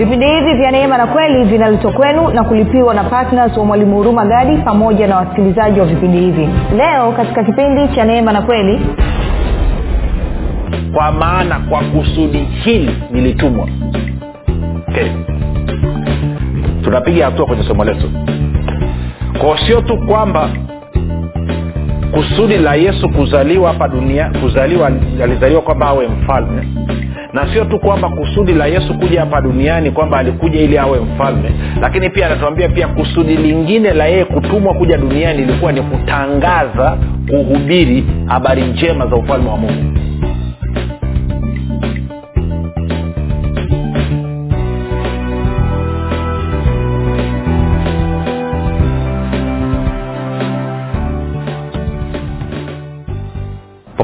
vipindi hivi vya neema na kweli vinaletwa kwenu na kulipiwa na ptns wa mwalimu huruma gadi pamoja na wasikilizaji wa vipindi hivi. Leo katika kipindi cha neema na kweli kwa maana kwa kusudi hili nilitumwa. Okay. tunapiga hatua kwenye somo letu. Kwao sio tu kwamba kusudi la yesu kuzaliwa hapa dunia kuzaliwa alizaliwa kwamba awe mfalme. Na sio tu kwamba kusudi la yesu kuja hapa duniani kwamba alikuja ili awe mfalme lakini pia anatuambia pia kusudi lingine la yeye kutumwa kuja duniani ilikuwa ni kutangaza kuhubiri habari njema za ufalme wa mungu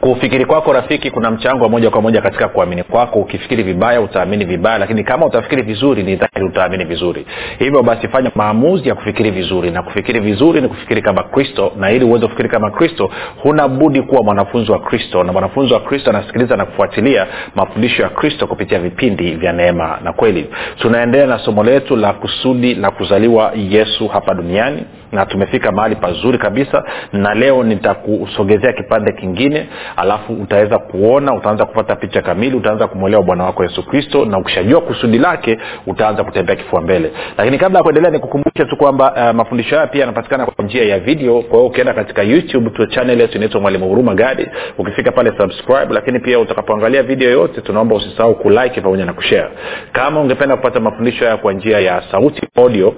kufikiri kwako rafiki kuna mchango wa moja kwa moja katika kuamini kwako. Ukifikiri vibaya utaamini vibaya lakini kama utafikiri vizuri ni dhahiri utaamini vizuri. Hivyo basi fanya maamuzi ya kufikiri vizuri na kufikiri vizuri ni kufikiri kama kristo na ili uweze kufikiri kama kristo huna budi kuwa mwanafunzi wa kristo. Na mwanafunzi wa kristo anasikiliza na kufuatilia mafundisho ya kristo kupitia vipindi vya neema na kweli. Tunaendelea na somo letu la kusudi la kuzaliwa yesu hapa duniani na tumefika mahali pazuri kabisa na leo nitakusogezea kipande kingine alafu utaweza kuona utaanza kupata picha kamili utaanza kumwelewa bwana wako yesu kristo na ukishajua kusudi lake utaanza kutembea kifua mbele. Lakini kabla ya kuendelea nikukumbushe tu kwamba uh, mafundisho haya pia yanapatikana kwa njia ya video. Kwa hiyo ukienda katika youtube tu channel yetu inaitwa mwalimu huruma gadi ukifika pale subscribe lakini pia utakapoangalia video yote tunaomba usisahau kulike pamoja na kushare. Kama ungependa kupata mafundisho haya kwa njia ya sauti audio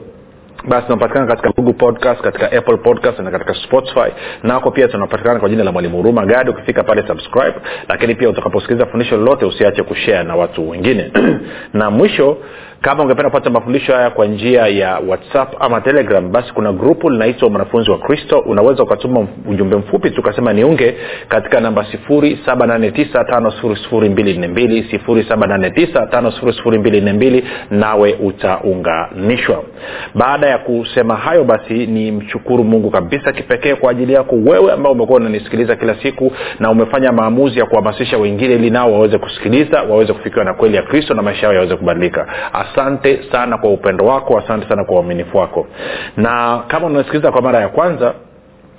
basi tunapatikana katika google podcast katika apple podcast na katika spotify. Nako pia tunapatikana kwa jina la mwalimu huruma gadi ukifika pale subscribe. Lakini pia utakaposikiliza fundisho lolote usiache kushare na watu wengine. Na mwisho kama ungependa kupata mafundisho haya kwa njia ya whatsapp ama telegram basi kuna grupu linaitwa mwanafunzi wa kristo. Unaweza ukatuma ujumbe mfupi tukasema niunge katika namba 7895242 nawe utaunganishwa. Baada ya kusema hayo basi ni mshukuru mungu kabisa kipekee kwa ajili yako wewe ambao umekuwa unanisikiliza kila siku na umefanya maamuzi ya kuhamasisha wengine ili nao waweze kusikiliza waweze kufikiwa na kweli ya kristo na maisha yao yaweze kubadilika asante sana kwa upendo wako asante sana kwa uaminifu wako. Na kama unasikiliza kwa mara ya kwanza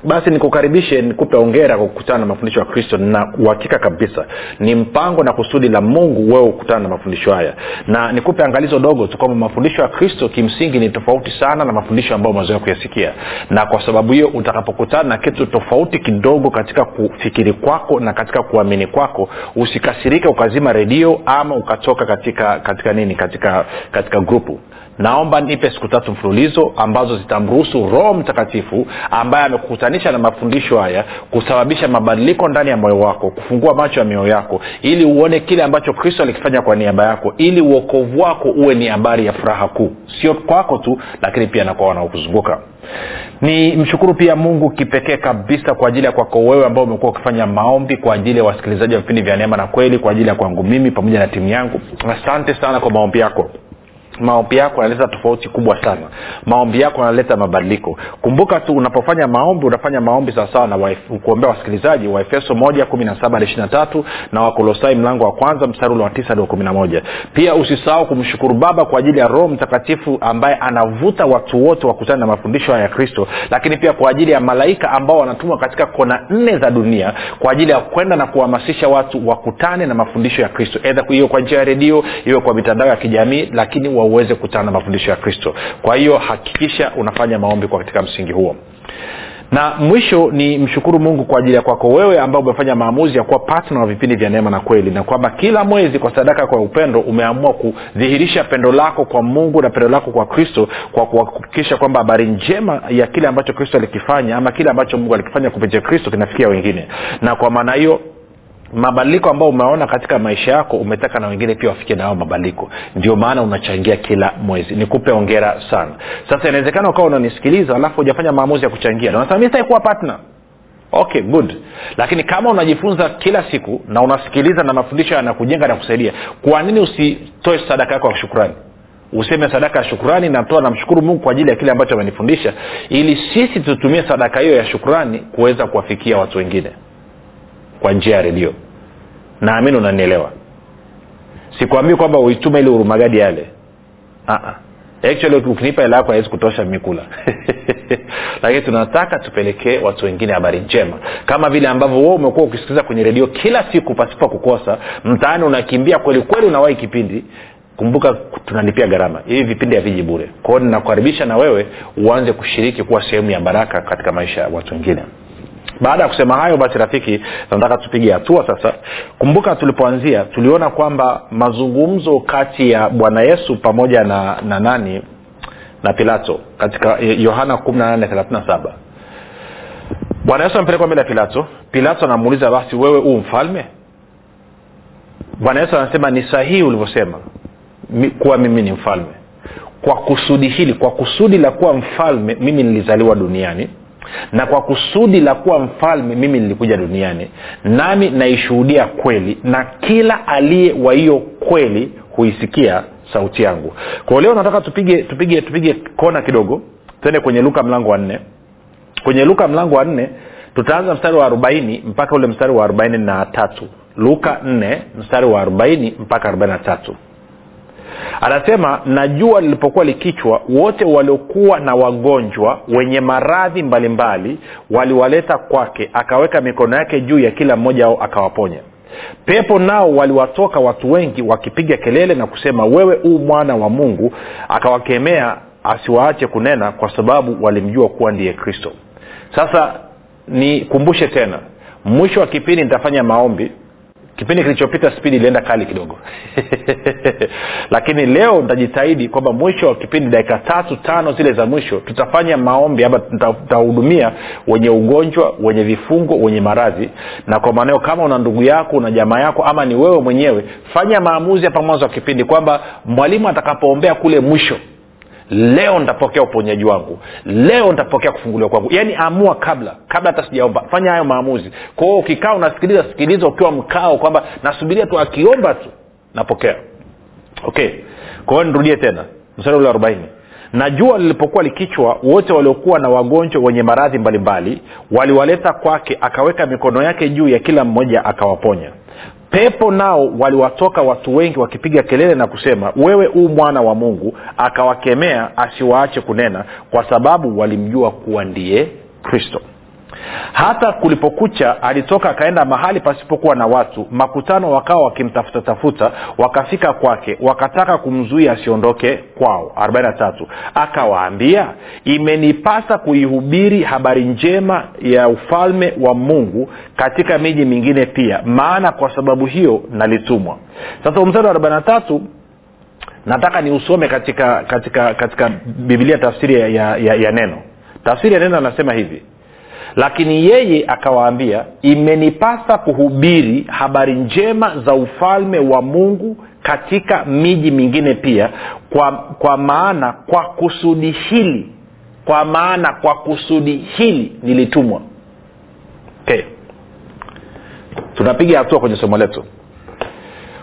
basi nikukaribishe nikupe ongera kwa kukutana na mafundisho ya kristo. Na uhakika kabisa ni mpango na kusudi la mungu wewe kukutana na mafundisho haya. Na nikupe angalizo dogo tu kwamba mafundisho ya kristo kimsingi ni tofauti sana na mafundisho ambayo umezoea kuyasikia. Na kwa sababu hiyo utakapokutana na kitu tofauti kidogo katika kufikiri kwako na katika kuamini kwako usikasirike ukazima redio ama ukatoka katika katika nini katika katika grupu naomba nipe siku tatu mfululizo ambazo zitamruhusu roho mtakatifu ambaye amekukutanisha na mafundisho haya kusababisha mabadiliko ndani ya moyo wako kufungua macho ya mioyo yako ili uone kile ambacho kristo alikifanya kwa niaba yako ili uokovu wako uwe ni habari ya furaha kuu. Sio kwako tu lakini pia na wanaokuzunguka. Ni mshukuru pia mungu kipekee kabisa kwa ajili ya kwako wewe ambao umekuwa ukifanya maombi kwa ajili ya wasikilizaji wa vipindi vya neema na kweli kwa ajili ya kwangu mimi pamoja na timu yangu. Asante sana kwa maombi yako maombi yako yanaleta tofauti kubwa sana. Maombi yako yanaleta mabadiliko. Kumbuka tu unapofanya maombi unafanya maombi sawasawa na kuombea wasikilizaji wa efeso moja kumi na saba ishiri tatu na wakolosai mlango wa kwanza mstari ule wa tisa hadi wa kumi na moja. Pia usisahau kumshukuru baba kwa ajili ya roho mtakatifu ambaye anavuta watu wote wakutane na mafundisho haya ya kristo lakini pia kwa ajili ya malaika ambao wanatumwa katika kona nne za dunia kwa ajili ya kwenda na kuhamasisha watu wakutane na mafundisho ya kristo. Edha hiyo kwa njia ya redio iwe kwa mitandao ya kijamii lakini wa uweze kukutana na mafundisho ya kristo. Kwa hiyo hakikisha unafanya maombi kwa katika msingi huo. Na mwisho ni mshukuru mungu kwa ajili ya kwako wewe ambao umefanya maamuzi ya kuwa patna wa vipindi vya neema na kweli na kwamba kila mwezi kwa sadaka kwa upendo umeamua kudhihirisha pendo lako kwa mungu na pendo lako kwa kristo kwa kuhakikisha kwamba habari njema ya kile ambacho kristo alikifanya ama kile ambacho mungu alikifanya kupitia kristo kinafikia wengine. Na kwa maana hiyo mabadiliko ambayo umeona katika maisha yako umetaka na wengine pia wafikie nao mabadiliko. Ndio maana unachangia kila mwezi. Nikupe ongera sana. Sasa inawezekana ukawa unanisikiliza alafu hujafanya maamuzi ya kuchangia. Na mi sitaki partner. Okay good. Lakini kama unajifunza kila siku na unasikiliza na mafundisho yanakujenga na kusaidia kwa nini usitoe sadaka yako ya shukurani useme sadaka ya shukurani natoa namshukuru mungu kwa ajili ya kile ambacho amenifundisha ili sisi tutumie sadaka hiyo ya shukurani kuweza kuwafikia watu wengine kwa njia ya redio. Naamini unanielewa. Sikwambii kwamba uitume ili urumagadi yale. Ukinipa hela yako hawezi kutosha mikula lakini tunataka tupelekee watu wengine habari njema. Kama vile ambavyo wewe umekuwa ukisikiliza kwenye redio kila siku pasipo kukosa mtaani unakimbia kweli kweli unawahi kipindi kumbuka tunalipia gharama. Hivi vipindi haviji bure. Kwao ninakukaribisha na wewe uanze kushiriki kuwa sehemu ya baraka katika maisha ya watu wengine baada ya kusema hayo basi rafiki nataka tupige hatua sasa. Kumbuka tulipoanzia tuliona kwamba mazungumzo kati ya bwana yesu pamoja na, na nani? Na pilato katika yohana 1837 bwana yesu ampelekwa mbele ya pilato. Pilato anamuuliza basi wewe huu mfalme? Bwana yesu anasema ni sahihi ulivyosema kuwa mimi ni mfalme. Kwa kusudi hili kwa kusudi la kuwa mfalme mimi nilizaliwa duniani na kwa kusudi la kuwa mfalme mimi nilikuja duniani. Nami naishuhudia kweli na kila aliye wa hiyo kweli huisikia sauti yangu. Kwa leo nataka tupige tupige tupige kona kidogo. Twende kwenye luka mlango wa nne. Kwenye luka mlango wa nne tutaanza mstari wa arobaini mpaka ule mstari wa arobaini na tatu. Luka nne mstari wa arobaini mpaka arobaini na tatu anasema na jua lilipokuwa likichwa wote waliokuwa na wagonjwa wenye maradhi mbalimbali waliwaleta kwake akaweka mikono yake juu ya kila mmoja ao akawaponya. Pepo nao waliwatoka watu wengi wakipiga kelele na kusema wewe huu mwana wa mungu akawakemea asiwaache kunena kwa sababu walimjua kuwa ndiye kristo sasa nikumbushe tena mwisho wa kipindi nitafanya maombi kipindi kilichopita spidi ilienda kali kidogo. Lakini leo nitajitahidi kwamba mwisho wa kipindi dakika tatu tano zile za mwisho tutafanya maombi ama tutahudumia wenye ugonjwa wenye vifungo wenye maradhi. Na kwa maanao kama una ndugu yako una jamaa yako ama ni wewe mwenyewe fanya maamuzi hapa mwanzo wa kipindi kwamba mwalimu atakapoombea kule mwisho leo nitapokea uponyaji wangu. Leo nitapokea kufunguliwa kwangu. Yaani amua kabla. Kabla hata sijaomba. Fanya hayo maamuzi. Kwao ukikaa unasikiliza sikiliza ukiwa mkao kwamba nasubiria tu akiomba tu napokea. Okay. Kwa nirudie tena. Mstari ule arobaini. Na jua lilipokuwa likichwa wote waliokuwa na wagonjwa wenye maradhi mbalimbali waliwaleta kwake akaweka mikono yake juu ya kila mmoja akawaponya pepo nao waliwatoka watu wengi wakipiga kelele na kusema wewe huu mwana wa mungu akawakemea asiwaache kunena kwa sababu walimjua kuwa ndiye kristo hata kulipokucha alitoka akaenda mahali pasipokuwa na watu. Makutano wakawa wakimtafuta tafuta wakafika kwake wakataka kumzuia asiondoke kwao. 43 akawaambia imenipasa kuihubiri habari njema ya ufalme wa mungu katika miji mingine pia maana kwa sababu hiyo nalitumwa. Sasa mstari wa 43 nataka niusome katika katika katika biblia tafsiri ya, ya, ya, ya neno. Tafsiri ya neno anasema hivi lakini yeye akawaambia imenipasa kuhubiri habari njema za ufalme wa mungu katika miji mingine pia kwa, kwa maana kwa kusudi hili kwa maana kwa kusudi hili nilitumwa. Okay. tunapiga hatua kwenye somo letu.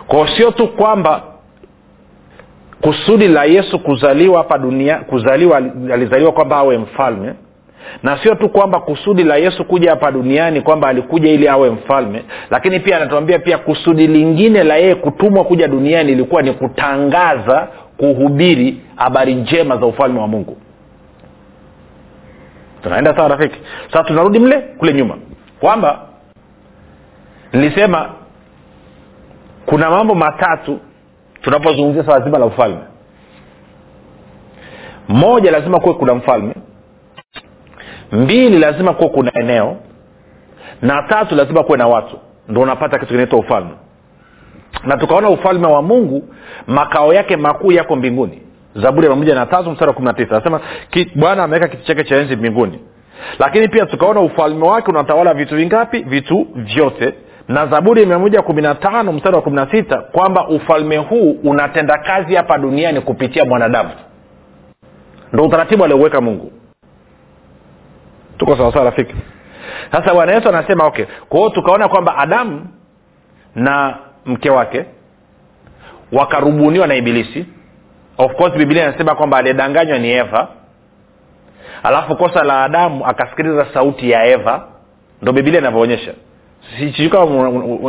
Kwao sio tu kwamba kusudi la yesu kuzaliwa hapa dunia kuzaliwa alizaliwa kwamba awe mfalme na sio tu kwamba kusudi la yesu kuja hapa duniani kwamba alikuja ili awe mfalme lakini pia anatuambia pia kusudi lingine la yeye kutumwa kuja duniani ilikuwa ni kutangaza kuhubiri habari njema za ufalme wa mungu. Tunaenda sawa rafiki? Sasa tunarudi mle kule nyuma. Kwamba nilisema kuna mambo matatu tunapozungumzia swala zima la ufalme. Moja lazima kuwe kuna mfalme mbili lazima kuwe kuna eneo na tatu lazima kuwe na watu. Ndo unapata kitu kinaitwa ufalme. Na tukaona ufalme wa mungu makao yake makuu yako mbinguni. Zaburi ya moja na tatu mstari wa kumi na tisa. Anasema bwana ameweka kiti chake cha enzi mbinguni. Lakini pia tukaona ufalme wake unatawala vitu vingapi? Vitu vyote. Na zaburi mia moja kumi na tano mstari wa kumi na sita kwamba ufalme huu unatenda kazi hapa duniani kupitia mwanadamu. Ndo utaratibu aliouweka mungu tuko sawasawa rafiki? Sasa bwana yesu anasema okay. Kwa tukaona kwamba adamu na mke wake wakarubuniwa na ibilisi. Of course biblia inasema kwamba aliyedanganywa ni eva. Alafu kosa la adamu akasikiliza sauti ya eva. Ndo biblia inavyoonyesha.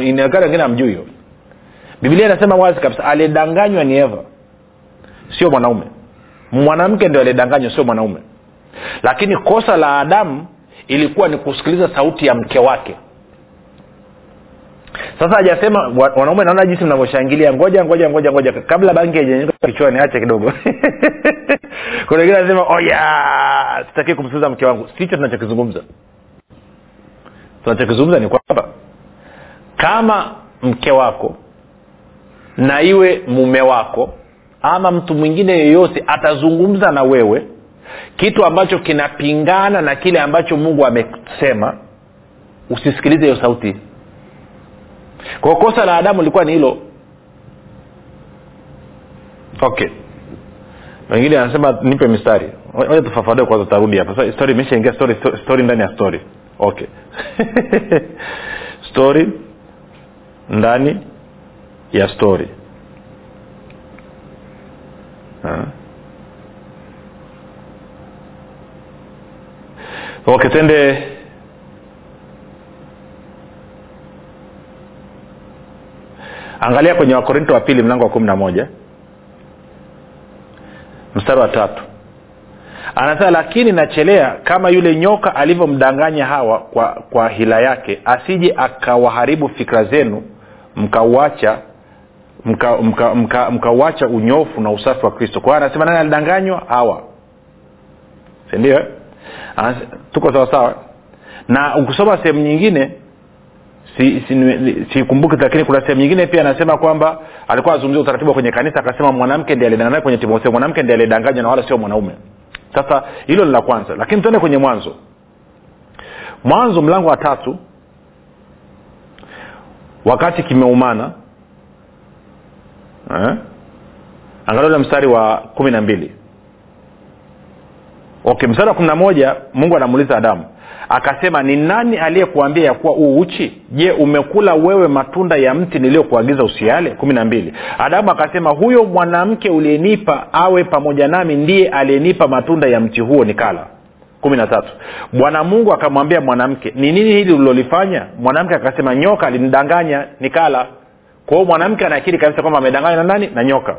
Inaonekana wengine amjui hiyo. Biblia inasema wazi kabisa aliyedanganywa ni eva sio mwanaume. Mwanamke ndio aliyedanganywa sio mwanaume lakini kosa la adamu ilikuwa ni kusikiliza sauti ya mke wake. Sasa hajasema wanaume naona jinsi mnavyoshangilia. Ngoja ngoja ngoja ngoja. Kabla bangi haijanyuka kichwani ache kidogo. Kuna wengine anasema oya sitaki kumsikiliza mke wangu. Sicho tunachokizungumza. Tunachokizungumza ni kwamba kama mke wako na iwe mume wako ama mtu mwingine yeyote atazungumza na wewe kitu ambacho kinapingana na kile ambacho mungu amesema usisikilize hiyo sauti. Kwa kosa la adamu lilikuwa ni hilo. Okay. Wengine anasema nipe mistari. Moja tufafanue kwanza tarudi hapa. Story imeshaingia story, story ndani ya story. Okay. Story ndani ya story. Okay tende angalia kwenye wakorinto wa pili mlango wa kumi na moja. Mstari wa tatu. Anasema lakini nachelea kama yule nyoka alivyomdanganya hawa kwa, kwa hila yake asije akawaharibu fikra zenu mkauacha mkauacha mka, mka, mka, mka unyofu na usafi wa kristo. Kwa hiyo anasema nani alidanganywa? Hawa. Sindio tuko sawasawa na ukisoma sehemu nyingine sikumbuki si, si, lakini kuna sehemu nyingine pia anasema kwamba alikuwa anazungumzia utaratibu kwenye kanisa akasema mwanamke ndi alidanganya kwenye timotheo mwanamke ndi alidanganywa na wala sio mwanaume. Sasa hilo ni la kwanza. Lakini tuende kwenye mwanzo. Mwanzo mlango wa tatu. Wakati kimeumana eh? angalia mstari wa kumi na mbili okay mstari wa kumi na moja mungu anamuuliza adamu akasema ni nani aliyekuambia ya kuwa uu uchi? Je umekula wewe matunda ya mti niliyokuagiza usiale? kumi na mbili. Adamu akasema huyo mwanamke uliyenipa awe pamoja nami ndiye aliyenipa matunda ya mti huo nikala. kumi na tatu. Bwana mungu akamwambia mwanamke ni nini hili ulilolifanya? Mwanamke akasema nyoka alinidanganya nikala. Kwa hiyo mwanamke anaakiri kabisa kwamba amedanganywa na nani? Na nyoka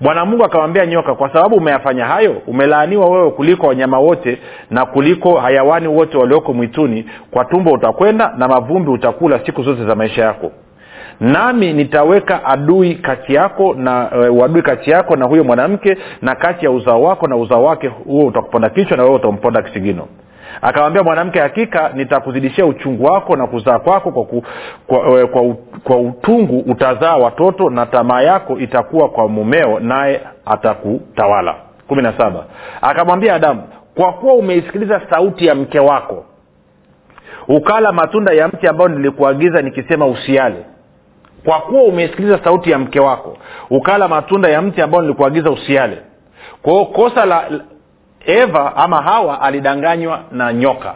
bwana mungu akamwambia nyoka kwa sababu umeyafanya hayo umelaaniwa wewe kuliko wanyama wote na kuliko hayawani wote walioko mwituni. Kwa tumbo utakwenda na mavumbi utakula siku zote za maisha yako. Nami nitaweka adui kati yako na uh, kati yako na huyo mwanamke na kati ya uzao wako na uzao wake huo utakuponda kichwa na wewe utamponda kisigino akamwambia mwanamke hakika nitakuzidishia uchungu wako na kuzaa kwako kwa, ku, kwa, kwa, kwa utungu utazaa watoto na tamaa yako itakuwa kwa mumeo naye atakutawala. Kumi na saba. Akamwambia adamu kwa kuwa umeisikiliza sauti ya mke wako ukala matunda ya mti ambayo nilikuagiza nikisema usiale. Kwa kuwa umeisikiliza sauti ya mke wako ukala matunda ya mti ambayo nilikuagiza usiale. Kwa hiyo kosa la eva ama hawa alidanganywa na nyoka.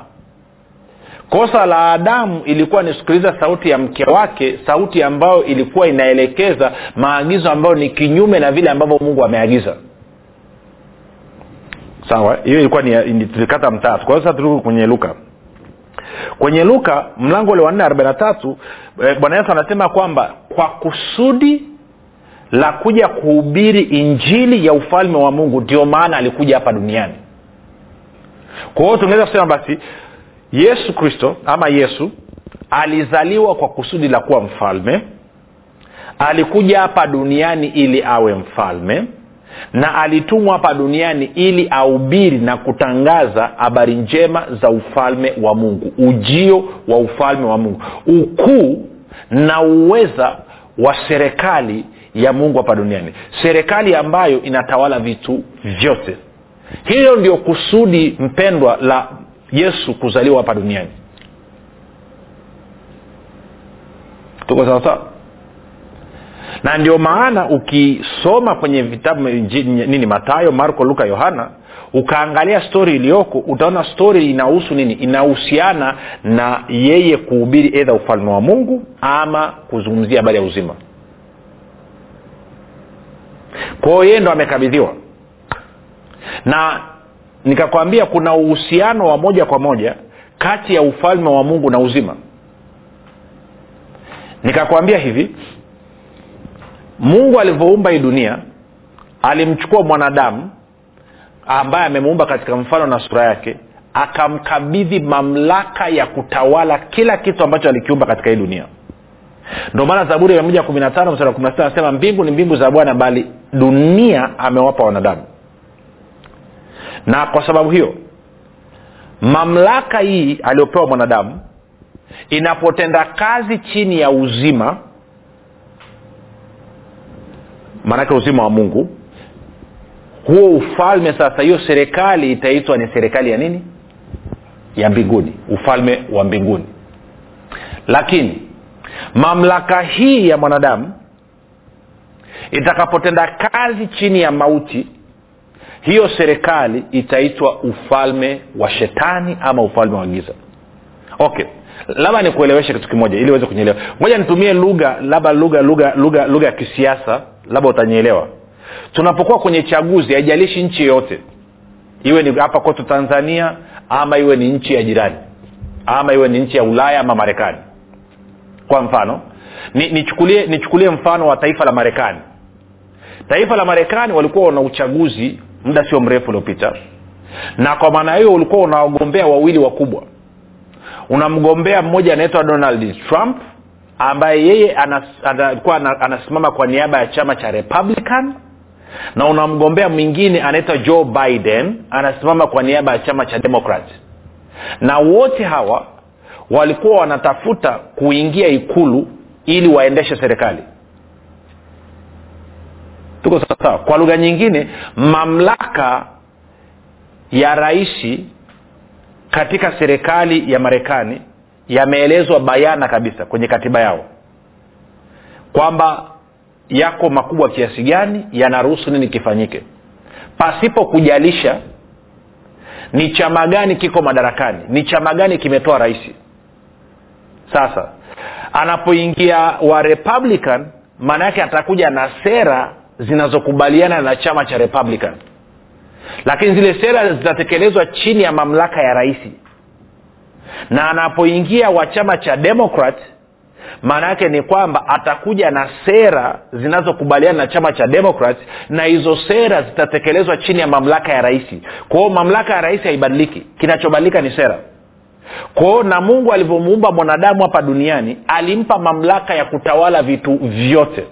Kosa la adamu ilikuwa ni kusikiliza sauti ya mke wake sauti ambayo ilikuwa inaelekeza maagizo ambayo ni kinyume na vile ambavyo mungu ameagiza. Sawa hiyo ilikuwa ni tulikata mtatu sasa turuku kwenye luka. Kwenye luka mlango ule wa nne arobaini tatu bwana yesu anasema kwamba kwa kusudi la kuja kuhubiri injili ya ufalme wa mungu ndio maana alikuja hapa duniani kwa hiyo tungeweza kusema basi yesu kristo ama yesu alizaliwa kwa kusudi la kuwa mfalme alikuja hapa duniani ili awe mfalme na alitumwa hapa duniani ili aubiri na kutangaza habari njema za ufalme wa mungu ujio wa ufalme wa mungu ukuu na uweza wa serikali ya mungu hapa duniani. Serikali ambayo inatawala vitu vyote hilo ndio kusudi mpendwa la yesu kuzaliwa hapa duniani. Tuko sawasawa na ndio maana ukisoma kwenye vitabu nini matayo marko luka yohana ukaangalia stori iliyoko utaona stori inahusu nini? Inahusiana na yeye kuhubiri edha ufalme wa mungu ama kuzungumzia habari ya uzima. Kwao yeye ndo amekabidhiwa na nikakwambia kuna uhusiano wa moja kwa moja kati ya ufalme wa mungu na uzima. Nikakwambia hivi mungu alivyoumba hii dunia alimchukua mwanadamu ambaye amemuumba katika mfano na sura yake akamkabidhi mamlaka ya kutawala kila kitu ambacho alikiumba katika hii dunia. Ndio maana zaburi ya na sita anasema mbingu ni mbingu za bwana bali dunia amewapa wanadamu na kwa sababu hiyo mamlaka hii aliyopewa mwanadamu inapotenda kazi chini ya uzima maanake uzima wa mungu huo ufalme sasa hiyo serikali itaitwa ni serikali ya nini? Ya mbinguni ufalme wa mbinguni. Lakini mamlaka hii ya mwanadamu itakapotenda kazi chini ya mauti hiyo serikali itaitwa ufalme wa shetani ama ufalme wa giza. Okay. Labda nikueleweshe kitu kimoja ili uweze kunyelewa. Moja nitumie lugha labda lugha lugha lugha lugha ya kisiasa labda utanyeelewa tunapokuwa kwenye chaguzi haijalishi nchi yoyote. Iwe ni hapa kwetu tanzania ama iwe ni nchi ya jirani ama iwe ni nchi ya ulaya ama marekani. Kwa mfano nichukulie ni nichukulie mfano wa taifa la marekani. Taifa la marekani walikuwa wana uchaguzi muda sio mrefu uliopita. Na kwa maana hiyo ulikuwa unawagombea wawili wakubwa. Unamgombea mmoja anaitwa donald trump ambaye yeye alikuwa anas, anasimama kwa niaba ya chama cha republican na unamgombea mwingine anaitwa joe biden anasimama kwa niaba ya chama cha democrat. Na wote hawa walikuwa wanatafuta kuingia ikulu ili waendeshe serikali tuko sawasawa kwa lugha nyingine mamlaka ya raisi katika serikali ya marekani yameelezwa bayana kabisa kwenye katiba yao kwamba yako makubwa kiasi gani yanaruhusu nini kifanyike. Pasipo kujalisha ni chama gani kiko madarakani ni chama gani kimetoa rahisi sasa anapoingia wa republican maana yake atakuja na sera zinazokubaliana na chama cha republican. Lakini zile sera zitatekelezwa chini ya mamlaka ya raisi. Na anapoingia wa chama cha democrat maana yake ni kwamba atakuja na sera zinazokubaliana na chama cha democrat na hizo sera zitatekelezwa chini ya mamlaka ya rahisi kwao mamlaka ya rahisi haibadiliki. Kinachobadilika ni sera. Kwao na mungu alivyomuumba mwanadamu hapa duniani alimpa mamlaka ya kutawala vitu vyote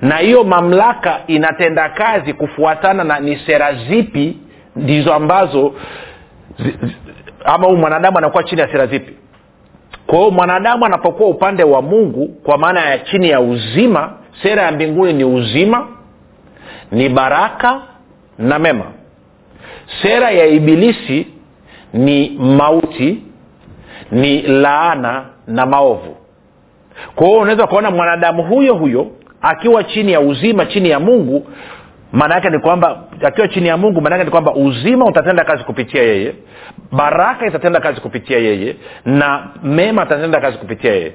na hiyo mamlaka inatenda kazi kufuatana na ni sera zipi ndizo ambazo zi, zi, ama huyu mwanadamu anakuwa chini ya sera zipi? Kwa hiyo mwanadamu anapokuwa upande wa mungu kwa maana ya chini ya uzima sera ya mbinguni ni uzima ni baraka na mema. Sera ya ibilisi ni mauti ni laana na maovu. Kwa hiyo unaweza ukaona mwanadamu huyo huyo akiwa chini ya uzima chini ya mungu maana yake ni kwamba akiwa chini ya mungu maana ni kwamba uzima utatenda kazi kupitia yeye baraka itatenda kazi kupitia yeye na mema atatenda kazi kupitia yeye.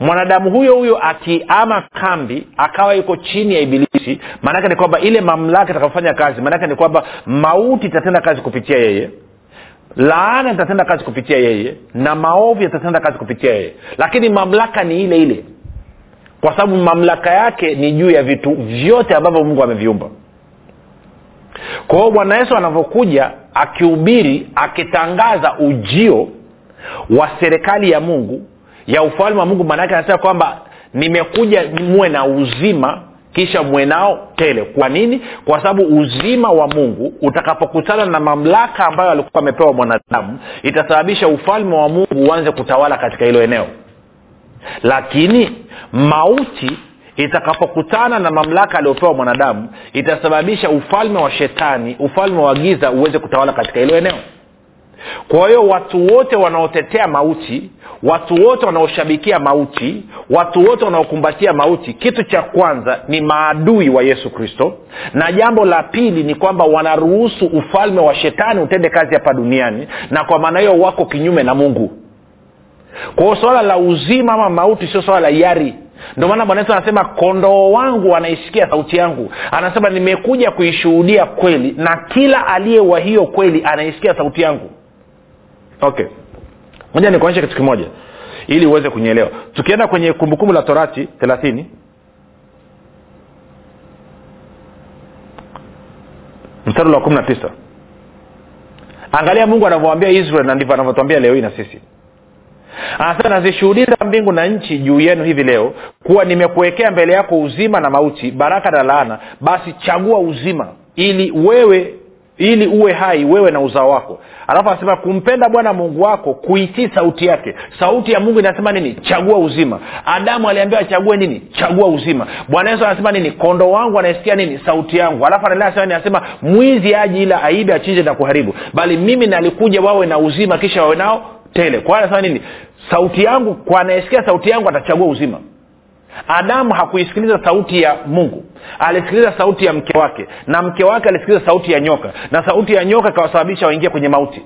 Mwanadamu huyo huyo akiama kambi akawa yuko chini ya ibilisi maanake ni kwamba ile mamlaka itakafanya kazi maanake ni kwamba mauti itatenda kazi kupitia yeye laana itatenda kazi kupitia yeye na maovu yatatenda kazi kupitia yeye. Lakini mamlaka ni ile ile kwa sababu mamlaka yake ni juu ya vitu vyote ambavyo mungu ameviumba. Kwa hiyo bwana yesu anavyokuja akihubiri akitangaza ujio wa serikali ya mungu ya ufalme wa mungu maanaake anasema kwamba nimekuja muwe na uzima kisha mwenao tele. Kwa nini? Kwa sababu uzima wa mungu utakapokutana na mamlaka ambayo alikuwa amepewa mwanadamu itasababisha ufalme wa mungu uanze kutawala katika hilo eneo lakini mauti itakapokutana na mamlaka aliyopewa mwanadamu itasababisha ufalme wa shetani ufalme wa giza uweze kutawala katika hilo eneo. Kwa hiyo watu wote wanaotetea mauti watu wote wanaoshabikia mauti watu wote wanaokumbatia mauti kitu cha kwanza ni maadui wa yesu kristo. Na jambo la pili ni kwamba wanaruhusu ufalme wa shetani utende kazi hapa duniani na kwa maana hiyo wako kinyume na mungu kwa hiyo swala la uzima ama mauti sio swala la yari ndio maana bwana yesu anasema kondoo wangu wanaisikia sauti yangu. Anasema nimekuja kuishuhudia kweli na kila aliye wa hiyo kweli anaisikia sauti yangu. Okay. Moja nikuonyesha kitu kimoja ili uweze kunyeelewa tukienda kwenye kumbukumbu la torati thelathini. Mstari wa kumi na tisa. Angalia mungu anavyoambia israel na ndivyo anavyotwambia leo hii na sisi anasema nazishuhudiza mbingu na nchi juu yenu hivi leo kuwa nimekuwekea mbele yako uzima na mauti baraka na laana. Basi chagua uzima ili wewe ili uwe hai wewe na uzao wako. Alafu anasema kumpenda bwana mungu wako kuitii sauti yake. Sauti ya mungu inasema nini? Chagua uzima. Adamu aliambiwa achague nini? Chagua uzima. Bwana yesu anasema nini? Kondo wangu anaisikia nini? Sauti yangu. Alafu anaendelea anasema mwizi aji ila aibe achinje na kuharibu. Bali mimi nalikuja wawe na uzima kisha wawe nao tele. Kwa anasema nini? Sauti yangu kwa anayesikia sauti yangu atachagua uzima. Adamu hakuisikiliza sauti ya mungu. Alisikiliza sauti ya mke wake. Na mke wake alisikiliza sauti ya nyoka. Na sauti ya nyoka ikawasababisha waingie kwenye mauti.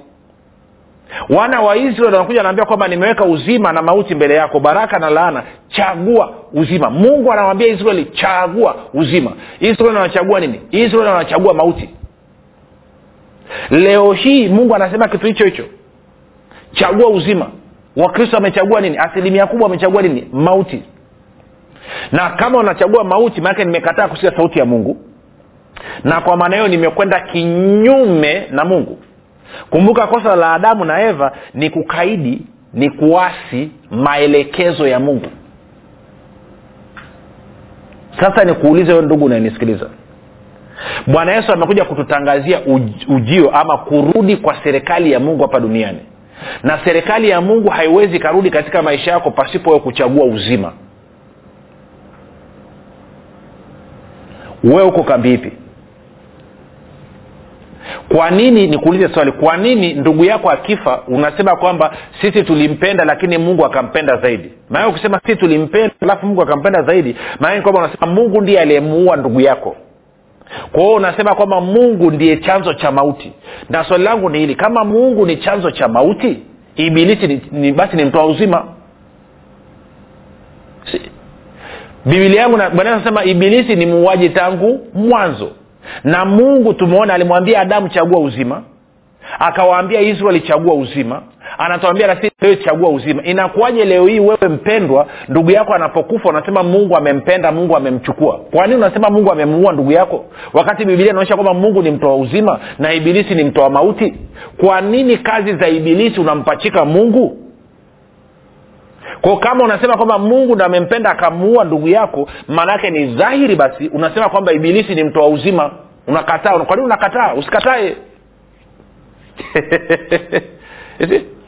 Wana wa israeli wanakuja wanaambia kwamba nimeweka uzima na mauti mbele yako. Baraka na laana. Chagua uzima. Mungu anawambia israeli chagua uzima. Israeli anachagua nini? Israeli wanachagua mauti. Leo hii mungu anasema kitu hicho hicho chagua uzima. Wakristo wamechagua nini? Asilimia kubwa wamechagua nini? Mauti. Na kama unachagua mauti maanake nimekataa kusikia sauti ya mungu. Na kwa maana hiyo nimekwenda kinyume na mungu. Kumbuka kosa la adamu na eva ni kukaidi ni kuasi maelekezo ya mungu. Sasa nikuulize huyo ndugu unayenisikiliza. Bwana yesu amekuja kututangazia ujio ama kurudi kwa serikali ya mungu hapa duniani na serikali ya mungu haiwezi ikarudi katika maisha yako pasipo wewe kuchagua uzima. Wewe uko kambi ipi? Kwa nini nikuulize swali kwa nini ndugu yako akifa unasema kwamba sisi tulimpenda lakini mungu akampenda zaidi? Maana ukisema sisi tulimpenda alafu mungu akampenda zaidi maana kwamba unasema mungu ndiye aliyemuua ndugu yako kwa hiyo unasema kwamba mungu ndiye chanzo cha mauti. Na swali langu ni hili kama mungu ni chanzo cha mauti ibilisi ni, ni, basi ni mtoa uzima. Si, bibilia yangu nasema ibilisi ni muuaji tangu mwanzo. Na mungu tumeona alimwambia adamu chagua uzima. Akawaambia israeli chagua uzima anatuambia nasi leo chagua uzima. Inakuwaje leo hii wewe mpendwa ndugu yako anapokufa unasema mungu amempenda mungu amemchukua? Kwa nini unasema mungu amemuua ndugu yako? Wakati bibilia inaonyesha kwamba mungu ni mtoa uzima na ibilisi ni mtoa mauti. Kwa nini kazi za ibilisi unampachika mungu? Kwa kama unasema kwamba mungu ndo amempenda akamuua ndugu yako maanaake ni dhahiri basi unasema kwamba ibilisi ni mtoa uzima. Unakataa. Kwa nini unakataa? Usikatae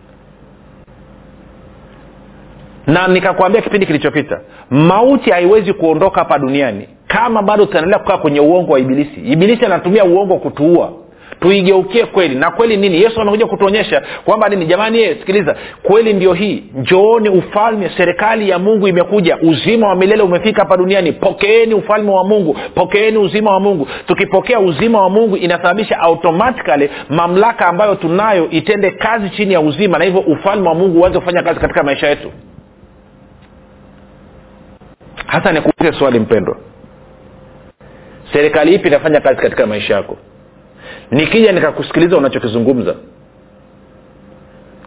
na nikakwambia kipindi kilichopita mauti haiwezi kuondoka hapa duniani kama bado tutaendelea kukaa kwenye uongo wa ibilisi. Ibilisi anatumia uongo kutuua. Tuigeukie kweli. Na kweli nini? Yesu amekuja kutuonyesha kwamba nini? Jamani ye sikiliza. Kweli ndio hii. Njooni ufalme serikali ya mungu imekuja. Uzima wa milele umefika hapa duniani. Pokeeni ufalme wa mungu. Pokeeni uzima wa mungu. Tukipokea uzima wa mungu inasababisha automatikali mamlaka ambayo tunayo itende kazi chini ya uzima na hivyo ufalme wa mungu uanze kufanya kazi katika maisha yetu hasa nikuulize swali mpendwa. Serikali ipi inafanya kazi katika maisha yako? Nikija nikakusikiliza unachokizungumza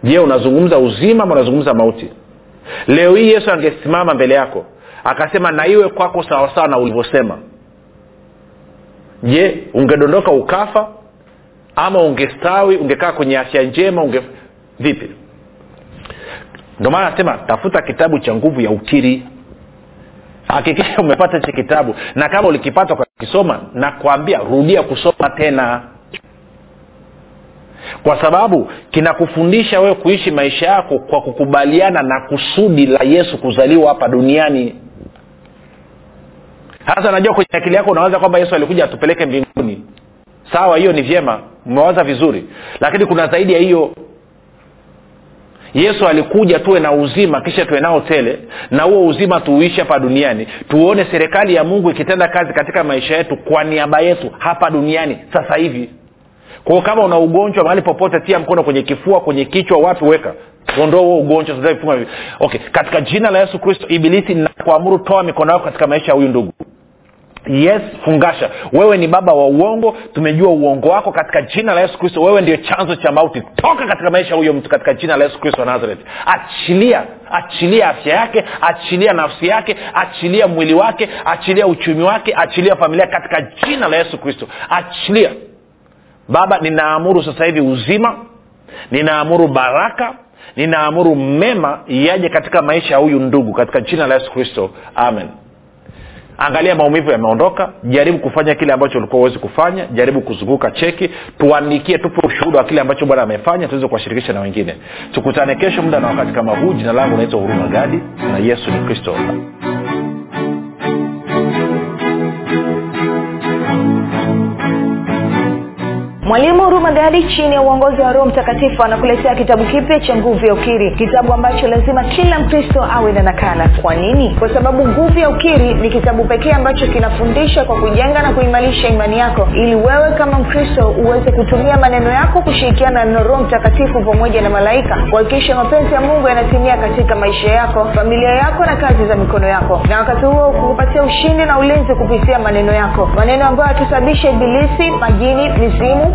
je unazungumza uzima ama unazungumza mauti? Leo hii yesu angesimama mbele yako akasema na iwe kwako sawasawa na ulivyosema. Je ungedondoka ukafa ama ungestawi ungekaa kwenye afya njema unge vipi? Ndio maana anasema tafuta kitabu cha nguvu ya ukiri hakikisha umepata hichi kitabu na kama ulikipata ukakisoma nakwambia rudia kusoma tena. Kwa sababu kinakufundisha wewe kuishi maisha yako kwa kukubaliana na kusudi la yesu kuzaliwa hapa duniani. Hasa najua kwenye akili yako unawaza kwamba yesu alikuja atupeleke mbinguni. Sawa hiyo ni vyema umewaza vizuri. Lakini kuna zaidi ya hiyo yesu alikuja tuwe na uzima kisha tuwe nao tele na huo uzima tuuishi hapa duniani. Tuone serikali ya mungu ikitenda kazi katika maisha yetu kwa niaba yetu hapa duniani sasa hivi. Kwao kama una ugonjwa mahali popote tia mkono kwenye kifua kwenye kichwa wapi weka. Ondoa huo ugonjwa okay katika jina la yesu kristo ibilisi nakuamuru toa mikono yako katika maisha ya huyu ndugu yes fungasha. Wewe ni baba wa uongo tumejua uongo wako katika jina la yesu kristo. Wewe ndio chanzo cha mauti. Toka katika maisha huyo mtu katika jina la yesu kristo wa nazareth. Achilia achilia afya yake achilia nafsi yake achilia mwili wake achilia uchumi wake achilia familia katika jina la yesu kristo. Achilia. Baba ninaamuru sasa hivi uzima ninaamuru baraka ninaamuru mema yaje katika maisha ya huyu ndugu katika jina la yesu kristo. Amen angalia maumivu yameondoka. Jaribu kufanya kile ambacho ulikuwa uwezi kufanya. Jaribu kuzunguka cheki. Tuandikie tupe ushuhuda wa kile ambacho bwana amefanya. Tuweze kuwashirikisha na wengine. Tukutane kesho muda na wakati kama huu. Jina langu naitwa huruma gadi na yesu ni kristo mwalimu huruma gadi chini ya uongozi wa roho mtakatifu anakuletea kitabu kipya cha nguvu ya ukiri. Kitabu ambacho lazima kila mkristo awe na nakala. Kwa nini? Kwa sababu nguvu ya ukiri ni kitabu pekee ambacho kinafundisha kwa kujenga na kuimarisha imani yako ili wewe kama mkristo uweze kutumia maneno yako kushirikiana na roho mtakatifu pamoja na malaika. Kuhakikisha mapenzi ya mungu yanatimia katika maisha yako familia yako na kazi za mikono yako. Na wakati huo kukupatia ushindi na ulinzi kupitia maneno yako. Maneno ambayo yatusababisha ibilisi majini mizimu